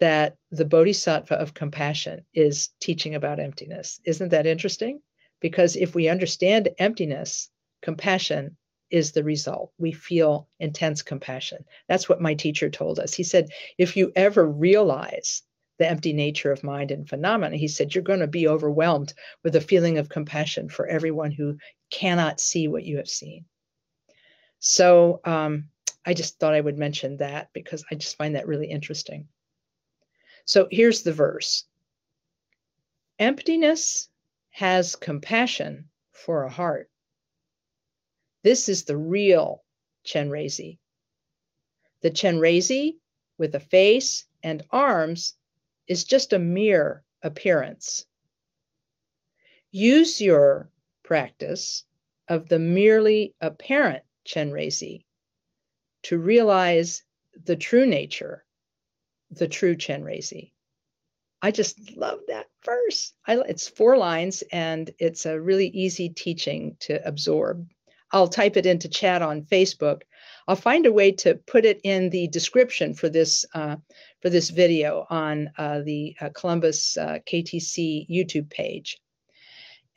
that the Bodhisattva of compassion is teaching about emptiness? Isn't that interesting? Because if we understand emptiness, compassion is the result. We feel intense compassion. That's what my teacher told us. He said, if you ever realize the empty nature of mind and phenomena, he said, you're going to be overwhelmed with a feeling of compassion for everyone who cannot see what you have seen. So um, I just thought I would mention that because I just find that really interesting. So here's the verse Emptiness has compassion for a heart. This is the real Chenrezi. The Chenrezi with a face and arms is just a mere appearance. Use your practice of the merely apparent Chenrezi to realize the true nature, the true Chenrezi. I just love that verse. I, it's four lines and it's a really easy teaching to absorb. I'll type it into chat on Facebook. I'll find a way to put it in the description for this uh, for this video on uh, the uh, Columbus uh, KTC YouTube page,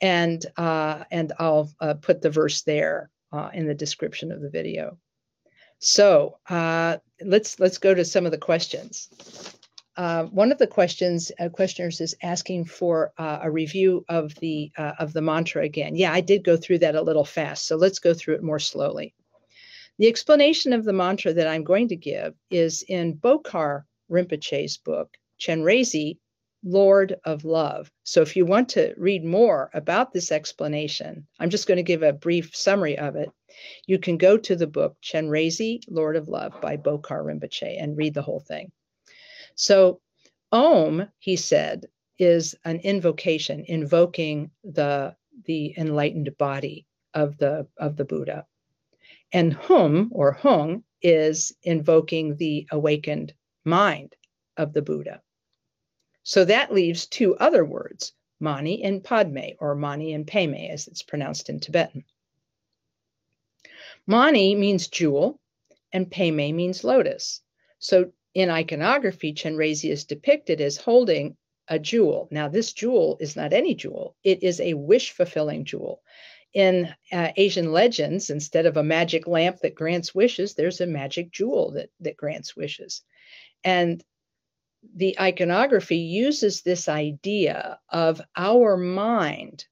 and uh, and I'll uh, put the verse there in the description of the video. So let's let's go to some of the questions. Uh, one of the questions uh, questioners is asking for uh, a review of the uh, of the mantra again. Yeah, I did go through that a little fast, so let's go through it more slowly. The explanation of the mantra that I'm going to give is in Bokar Rinpoche's book, Chenrezi, Lord of Love. So if you want to read more about this explanation, I'm just going to give a brief summary of it. You can go to the book Chenrezi, Lord of Love by Bokar Rinpoche and read the whole thing. So, Om, he said, is an invocation, invoking the the enlightened body of the of the Buddha. And hum or hung is invoking the awakened mind of the Buddha. So that leaves two other words, mani and padme, or mani and peme, as it's pronounced in Tibetan. Mani means jewel, and peme means lotus. So in iconography, Chenrezi is depicted as holding a jewel. Now, this jewel is not any jewel, it is a wish fulfilling jewel. In uh, Asian legends, instead of a magic lamp that grants wishes, there's a magic jewel that, that grants wishes. And the iconography uses this idea of our mind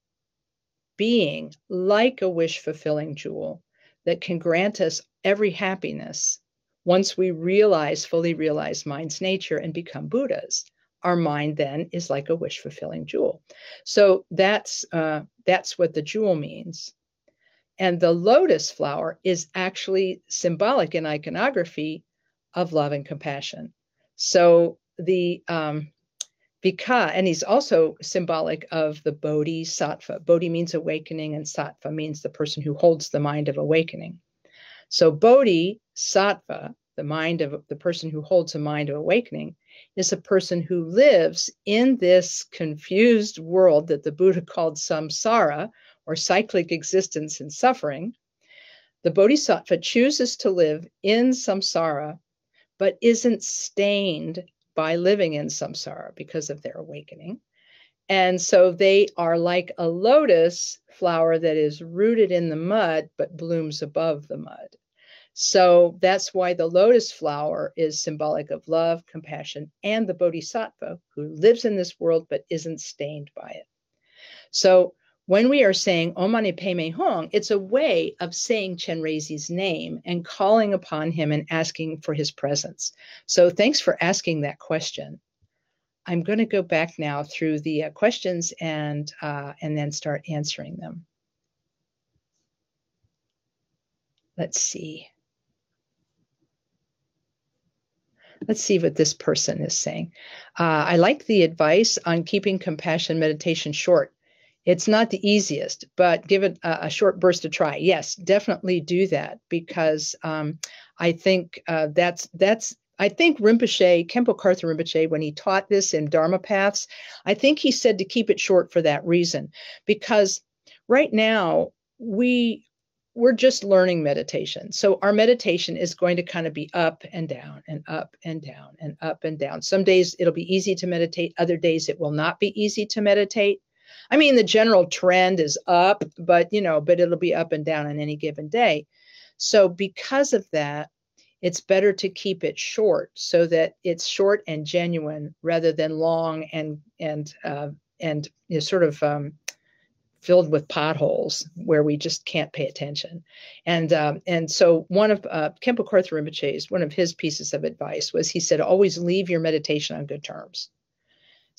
being like a wish fulfilling jewel that can grant us every happiness once we realize, fully realize mind's nature and become Buddhas, our mind then is like a wish fulfilling jewel. So that's uh, that's what the jewel means. And the lotus flower is actually symbolic in iconography of love and compassion. So the um, because and he's also symbolic of the bodhisattva. Bodhi means awakening, and sattva means the person who holds the mind of awakening. So Bodhi sattva, the mind of the person who holds a mind of awakening, is a person who lives in this confused world that the Buddha called samsara, or cyclic existence and suffering. The bodhisattva chooses to live in samsara, but isn't stained by living in samsara because of their awakening. And so they are like a lotus flower that is rooted in the mud but blooms above the mud. So that's why the lotus flower is symbolic of love, compassion, and the bodhisattva who lives in this world but isn't stained by it. So when we are saying Om Mani Padme Hung, it's a way of saying Chenrezi's name and calling upon him and asking for his presence. So thanks for asking that question. I'm going to go back now through the uh, questions and uh, and then start answering them. Let's see. Let's see what this person is saying. Uh, I like the advice on keeping compassion meditation short. It's not the easiest, but give it a, a short burst to try. Yes, definitely do that because um, I think uh, that's that's I think Rinpoche, Khenpo Karthar Rinpoche, when he taught this in Dharma Paths, I think he said to keep it short for that reason. Because right now, we we're just learning meditation. So our meditation is going to kind of be up and down and up and down and up and down. Some days it'll be easy to meditate, other days it will not be easy to meditate. I mean, the general trend is up, but you know, but it'll be up and down on any given day. So because of that, it's better to keep it short so that it's short and genuine rather than long and and uh, and you know, sort of um, filled with potholes where we just can't pay attention. And um, and so one of uh, Karthar Rinpoche's one of his pieces of advice was he said always leave your meditation on good terms.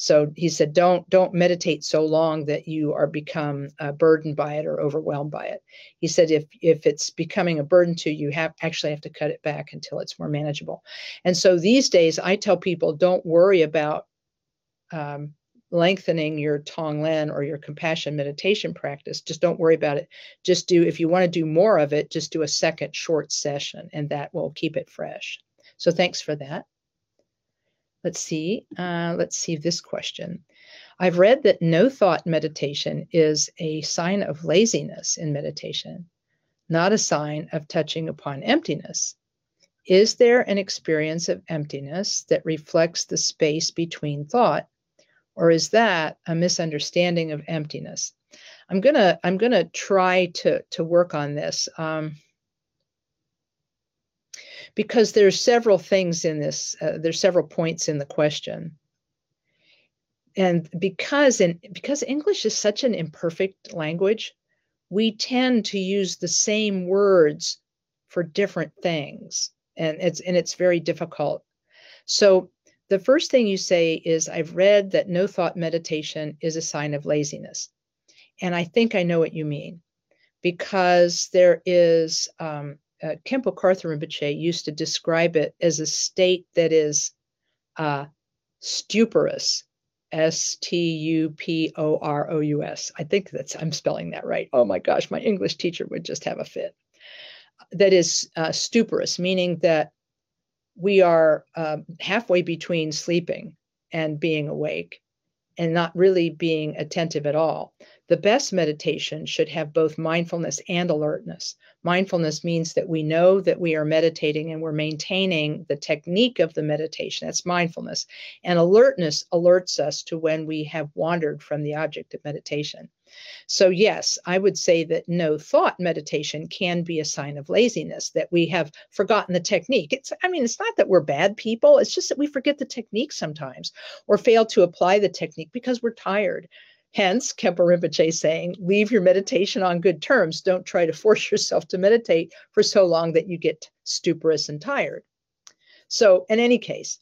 So he said, don't don't meditate so long that you are become uh, burdened by it or overwhelmed by it. He said, if if it's becoming a burden to you, have actually have to cut it back until it's more manageable. And so these days, I tell people, don't worry about um, lengthening your Tonglen or your compassion meditation practice. Just don't worry about it. Just do if you want to do more of it, just do a second short session, and that will keep it fresh. So thanks for that. Let's see. Uh, let's see this question. I've read that no thought meditation is a sign of laziness in meditation, not a sign of touching upon emptiness. Is there an experience of emptiness that reflects the space between thought, or is that a misunderstanding of emptiness? I'm gonna I'm gonna try to to work on this. Um, because there's several things in this uh, there's several points in the question. And because in because english is such an imperfect language we tend to use the same words for different things and it's and it's very difficult. So the first thing you say is i've read that no thought meditation is a sign of laziness. And i think i know what you mean because there is um, uh, Khenpo Karthar Rinpoche used to describe it as a state that is uh, stuporous, S T U P O R O U S. I think that's, I'm spelling that right. Oh my gosh, my English teacher would just have a fit. That is uh, stuporous, meaning that we are uh, halfway between sleeping and being awake and not really being attentive at all. The best meditation should have both mindfulness and alertness. Mindfulness means that we know that we are meditating and we're maintaining the technique of the meditation. That's mindfulness. And alertness alerts us to when we have wandered from the object of meditation. So, yes, I would say that no thought meditation can be a sign of laziness, that we have forgotten the technique. It's, I mean, it's not that we're bad people, it's just that we forget the technique sometimes or fail to apply the technique because we're tired Hence, Khenpo Rinpoche saying, leave your meditation on good terms. Don't try to force yourself to meditate for so long that you get stuporous and tired. So, in any case,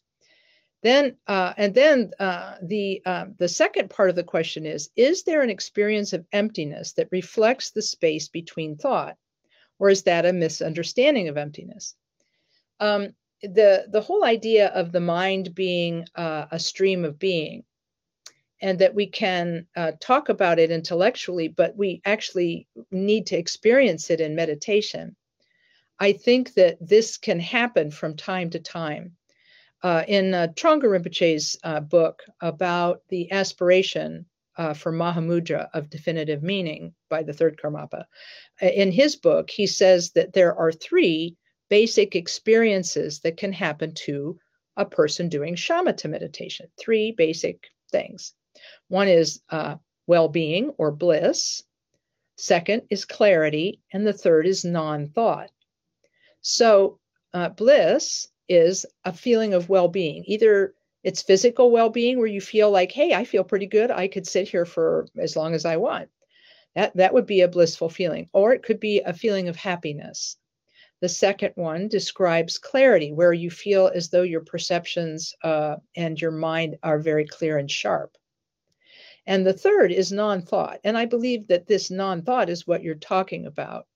then uh, and then uh, the uh, the second part of the question is: Is there an experience of emptiness that reflects the space between thought, or is that a misunderstanding of emptiness? Um, the the whole idea of the mind being uh, a stream of being and that we can uh, talk about it intellectually, but we actually need to experience it in meditation. I think that this can happen from time to time. Uh, in uh, Trungpa Rinpoche's uh, book about the aspiration uh, for Mahamudra of definitive meaning by the third Karmapa, uh, in his book, he says that there are three basic experiences that can happen to a person doing shamatha meditation. Three basic things. One is uh, well being or bliss, second is clarity, and the third is non thought. So, uh, bliss is a feeling of well being. Either It's physical well being where you feel like, hey, I feel pretty good. I could sit here for as long as I want. That, that would be a blissful feeling. Or it could be a feeling of happiness. The second one describes clarity, where you feel as though your perceptions uh, and your mind are very clear and sharp. And the third is non thought. And I believe that this non thought is what you're talking about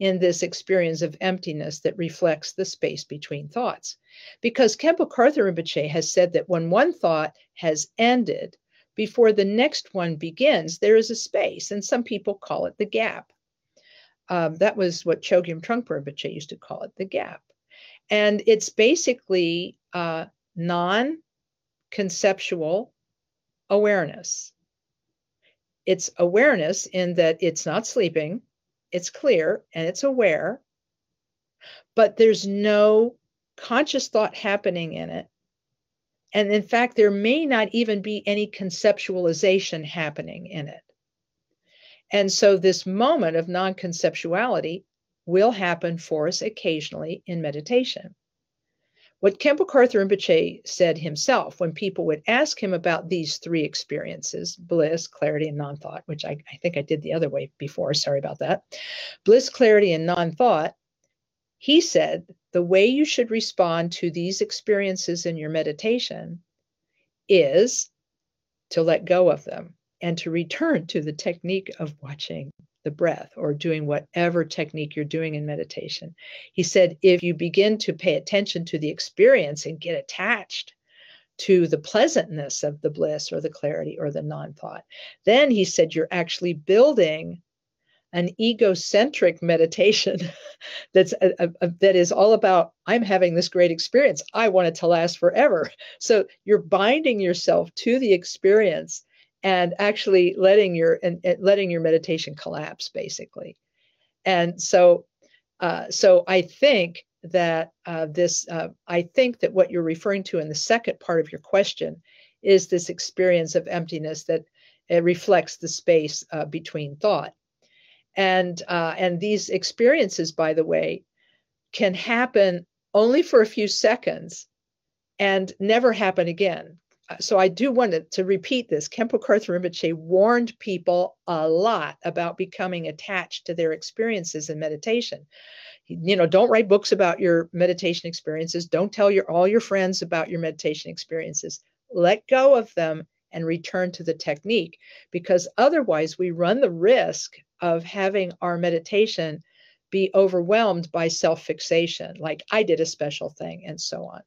in this experience of emptiness that reflects the space between thoughts. Because Khenpo Karthar Rinpoche has said that when one thought has ended, before the next one begins, there is a space, and some people call it the gap. Um, that was what Chogyam Trungpa Rinpoche used to call it, the gap. And it's basically uh, non conceptual awareness. It's awareness in that it's not sleeping, it's clear, and it's aware, but there's no conscious thought happening in it. And in fact, there may not even be any conceptualization happening in it. And so this moment of non conceptuality will happen for us occasionally in meditation. What Khenpo Karthar Rinpoche said himself when people would ask him about these three experiences bliss, clarity, and non thought, which I, I, think I did the other way before, sorry about that. Bliss, clarity, and non thought, he said the way you should respond to these experiences in your meditation is to let go of them and to return to the technique of watching the breath or doing whatever technique you're doing in meditation. He said, if you begin to pay attention to the experience and get attached to the pleasantness of the bliss or the clarity or the non thought, then he said, you're actually building an egocentric meditation that's a, a, a, that is all about i'm having this great experience i want it to last forever so you're binding yourself to the experience and actually letting your and, and letting your meditation collapse basically. And so uh, so i think that uh, this uh, i think that what you're referring to in the second part of your question is this experience of emptiness that reflects the space uh, between thought. And uh, and these experiences by the way can happen only for a few seconds and never happen again Uh, so I do want to, to repeat this. Khenpo Karthar Rinpoche warned people a lot about becoming attached to their experiences in meditation. You know, don't write books about your meditation experiences. Don't tell your all your friends about your meditation experiences. Let go of them and return to the technique because otherwise we run the risk of having our meditation be overwhelmed by self-fixation like I did a special thing and so on.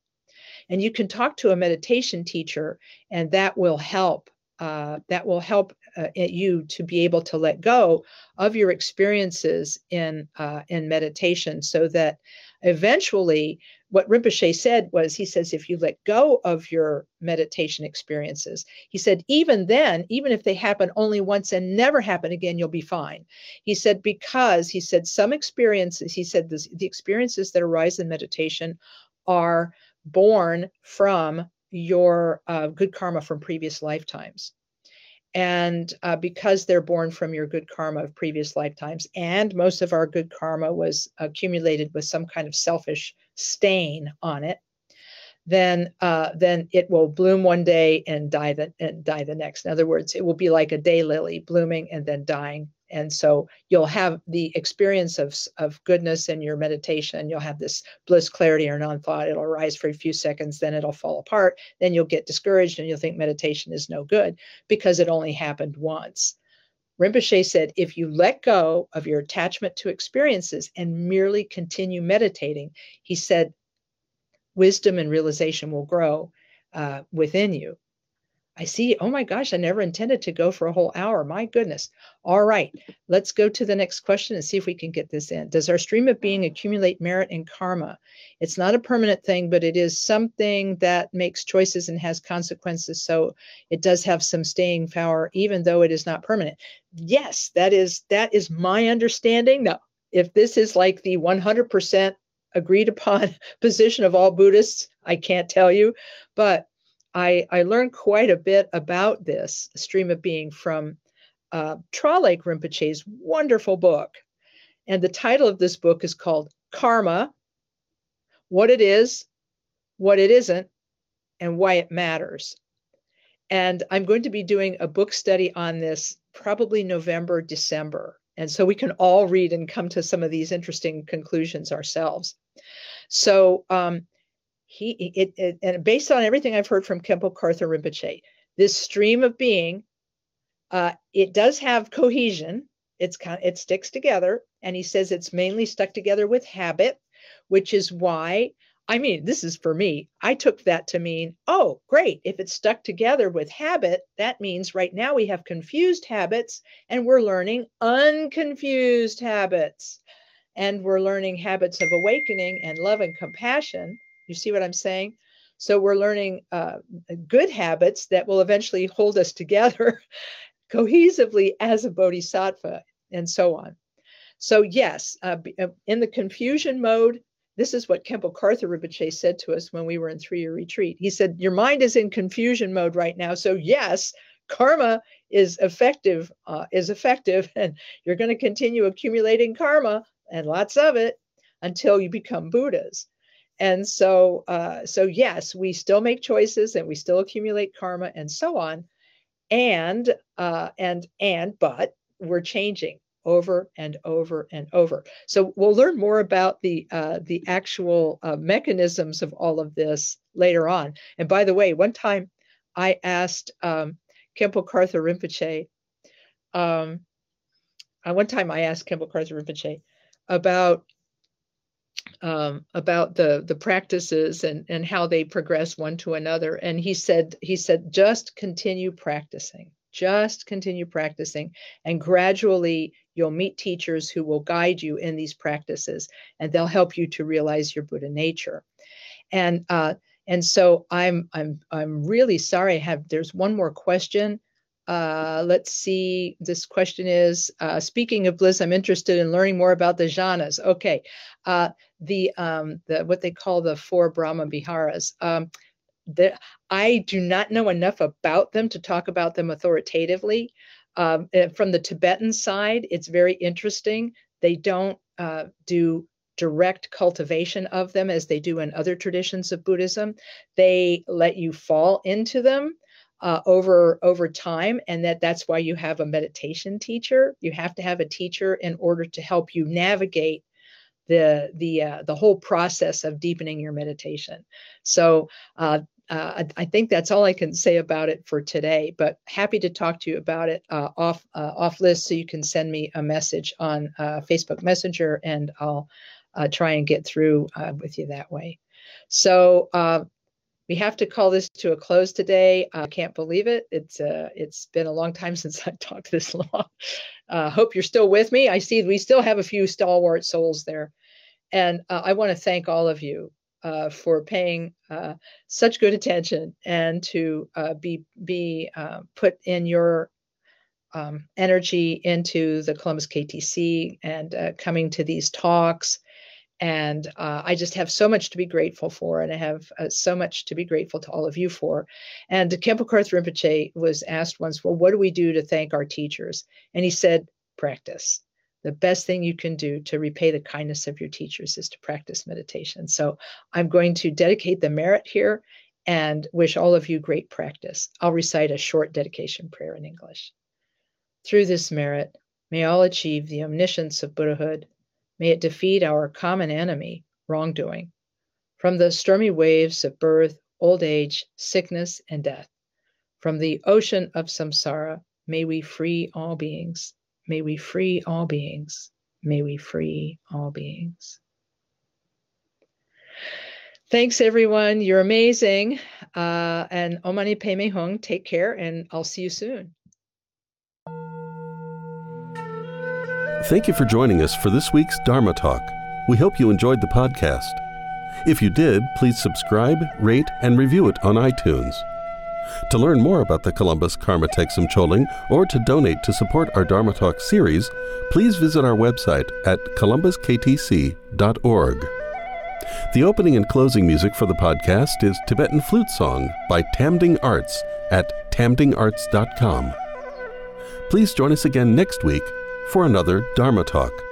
And you can talk to a meditation teacher, and that will help. Uh, that will help uh, you to be able to let go of your experiences in uh, in meditation, so that eventually, what Rinpoche said was, he says, if you let go of your meditation experiences, he said, even then, even if they happen only once and never happen again, you'll be fine. He said, because he said some experiences, he said, this, the experiences that arise in meditation are born from your uh, good karma from previous lifetimes. And uh, because they're born from your good karma of previous lifetimes, and most of our good karma was accumulated with some kind of selfish stain on it, then uh, then it will bloom one day and die the and die the next. In other words, it will be like a day lily blooming and then dying and so you'll have the experience of, of goodness in your meditation. You'll have this bliss clarity or non-thought. It'll rise for a few seconds then it'll fall apart. Then you'll get discouraged and you'll think meditation is no good because it only happened once. Rinpoche said, if you let go of your attachment to experiences and merely continue meditating, he said, wisdom and realization will grow uh, within you. I see, oh my gosh, I never intended to go for a whole hour. My goodness. All right, let's go to the next question and see if we can get this in. Does our stream of being accumulate merit and karma? It's not a permanent thing, but it is something that makes choices and has consequences. So it does have some staying power, even though it is not permanent. Yes, that is that is my understanding. Now, if this is like the 100% agreed upon position of all Buddhists, I can't tell you, but I, I learned quite a bit about this stream of being from uh, Traleg Rinpoche's wonderful book. And the title of this book is called Karma What It Is, What It Isn't, and why it matters. And I'm going to be doing a book study on this probably November, December. And so we can all read and come to some of these interesting conclusions ourselves. So um, he it, it, and based on everything I've heard from Khenpo Karthar Rinpoche, this stream of being, uh, it does have cohesion. It's kind it sticks together, and he says it's mainly stuck together with habit, which is why I mean, this is for me. I took that to mean, oh, great. If it's stuck together with habit, that means right now we have confused habits and we're learning unconfused habits. And we're learning habits of awakening and love and compassion. You see what I'm saying? So we're learning uh, good habits that will eventually hold us together cohesively as a bodhisattva and so on. So, yes, uh, uh in the confusion mode, this is what Khenpo Karthar Rinpoche said to us when we were in three-year retreat. He said, "Your mind is in confusion mode right now, so yes, karma is effective, uh, is effective, and you're going to continue accumulating karma and lots of it until you become Buddhas." And so, uh, so yes, we still make choices and we still accumulate karma and so on, and uh, and and but we're changing over and over and over. So we'll learn more about the uh, the actual uh, mechanisms of all of this later on. And by the way, one time I asked um, Khenpo Karthar Rinpoche. Um, uh, one time I asked Khenpo Karthar Rinpoche about um, about the the practices and and how they progress one to another, and he said he said just continue practicing. Just continue practicing and gradually you'll meet teachers who will guide you in these practices and they'll help you to realize your buddha nature. And uh, and so i'm i'm i'm really sorry. I have there's one more question uh, let's see. This question is uh, Speaking of bliss, I'm interested in learning more about the jhanas. Okay, uh, the um, the what they call the four Brahma Viharas. Um, the, I do not know enough about them to talk about them authoritatively. Um, from the Tibetan side, it's very interesting. They don't uh, do direct cultivation of them as they do in other traditions of Buddhism. They let you fall into them uh, over over time, and that that's why you have a meditation teacher. You have to have a teacher in order to help you navigate the the uh, the whole process of deepening your meditation. So uh, uh, I, think that's all I can say about it for today. But happy to talk to you about it uh, off uh, off list, so you can send me a message on uh, Facebook Messenger, and I'll uh, try and get through uh, with you that way. So we have to call this to a close today. I can't believe it. It's it's been a long time since I talked this long. hope you're still with me. I see we still have a few stalwart souls there. And I want to thank all of you uh, for paying uh, such good attention and to uh, be be uh, put in your um, energy into the Columbus KTC and uh, coming to these talks. And uh, I just have so much to be grateful for, and I have so much to be grateful to all of you for. And Khenpo Karthar Rinpoche was asked once, "Well, what do we do to thank our teachers?" And he said, "Practice." the best thing you can do to repay the kindness of your teachers is to practice meditation. So I'm going to dedicate the merit here and wish all of you great practice. I'll recite a short dedication prayer in English. Through this merit, may all achieve the omniscience of Buddhahood. May it defeat our common enemy, wrongdoing. From the stormy waves of birth, old age, sickness, and death, from the ocean of samsara, may we free all beings. May we free all beings. May we free all beings. Thanks, everyone. You're amazing. Uh, and Om Mani Peme Hung, take care, and I'll see you soon. Thank you for joining us for this week's Dharma Talk. We hope you enjoyed the podcast. If you did, please subscribe, rate, and review it on iTunes. To learn more about the Columbus Karma Thegsum Choling or to donate to support our Dharma Talk series, please visit our website at columbusktc.org. The opening and closing music for the podcast is Tibetan Flute Song by Tamding Arts at tamdingarts.com. Please join us again next week for another Dharma Talk.